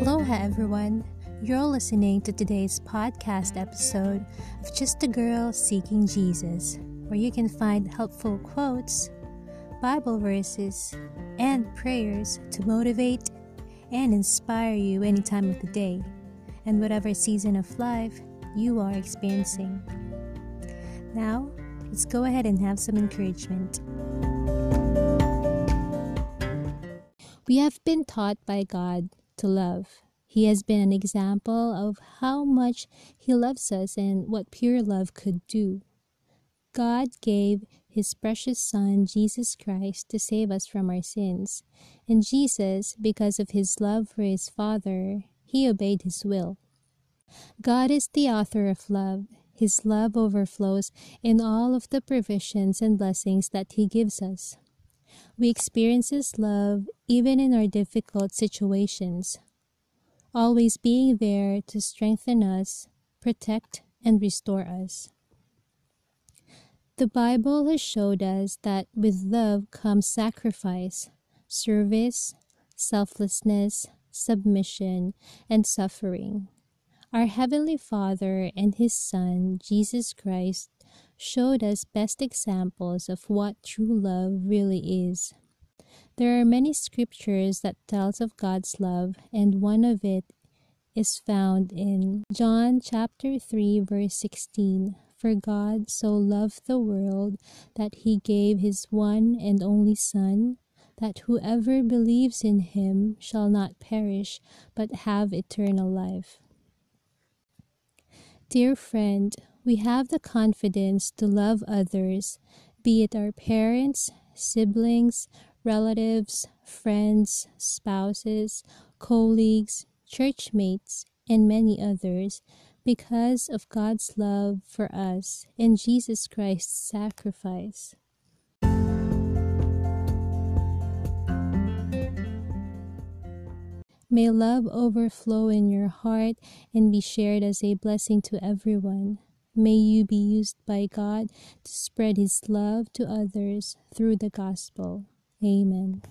Aloha, everyone. You're listening to today's podcast episode of Just a Girl Seeking Jesus, where you can find helpful quotes, Bible verses, and prayers to motivate and inspire you any time of the day and whatever season of life you are experiencing. Now, let's go ahead and have some encouragement. We have been taught by God to love. He has been an example of how much He loves us and what pure love could do. God gave His precious Son, Jesus Christ, to save us from our sins. And Jesus, because of His love for His Father, He obeyed His will. God is the author of love. His love overflows in all of the provisions and blessings that He gives us. We experience His love even in our difficult situations, always being there to strengthen us, protect, and restore us. The Bible has showed us that with love comes sacrifice, service, selflessness, submission, and suffering. Our Heavenly Father and His Son, Jesus Christ, showed us best examples of what true love really is. There are many scriptures that tells of God's love and one of it is found in John chapter 3 verse 16 for God so loved the world that he gave his one and only Son, that whoever believes in him shall not perish, but have eternal life. Dear friend, we have the confidence to love others, be it our parents, siblings, relatives, friends, spouses, colleagues, churchmates, and many others because of God's love for us and Jesus Christ's sacrifice. May love overflow in your heart and be shared as a blessing to everyone. May you be used by God to spread His love to others through the gospel. Amen.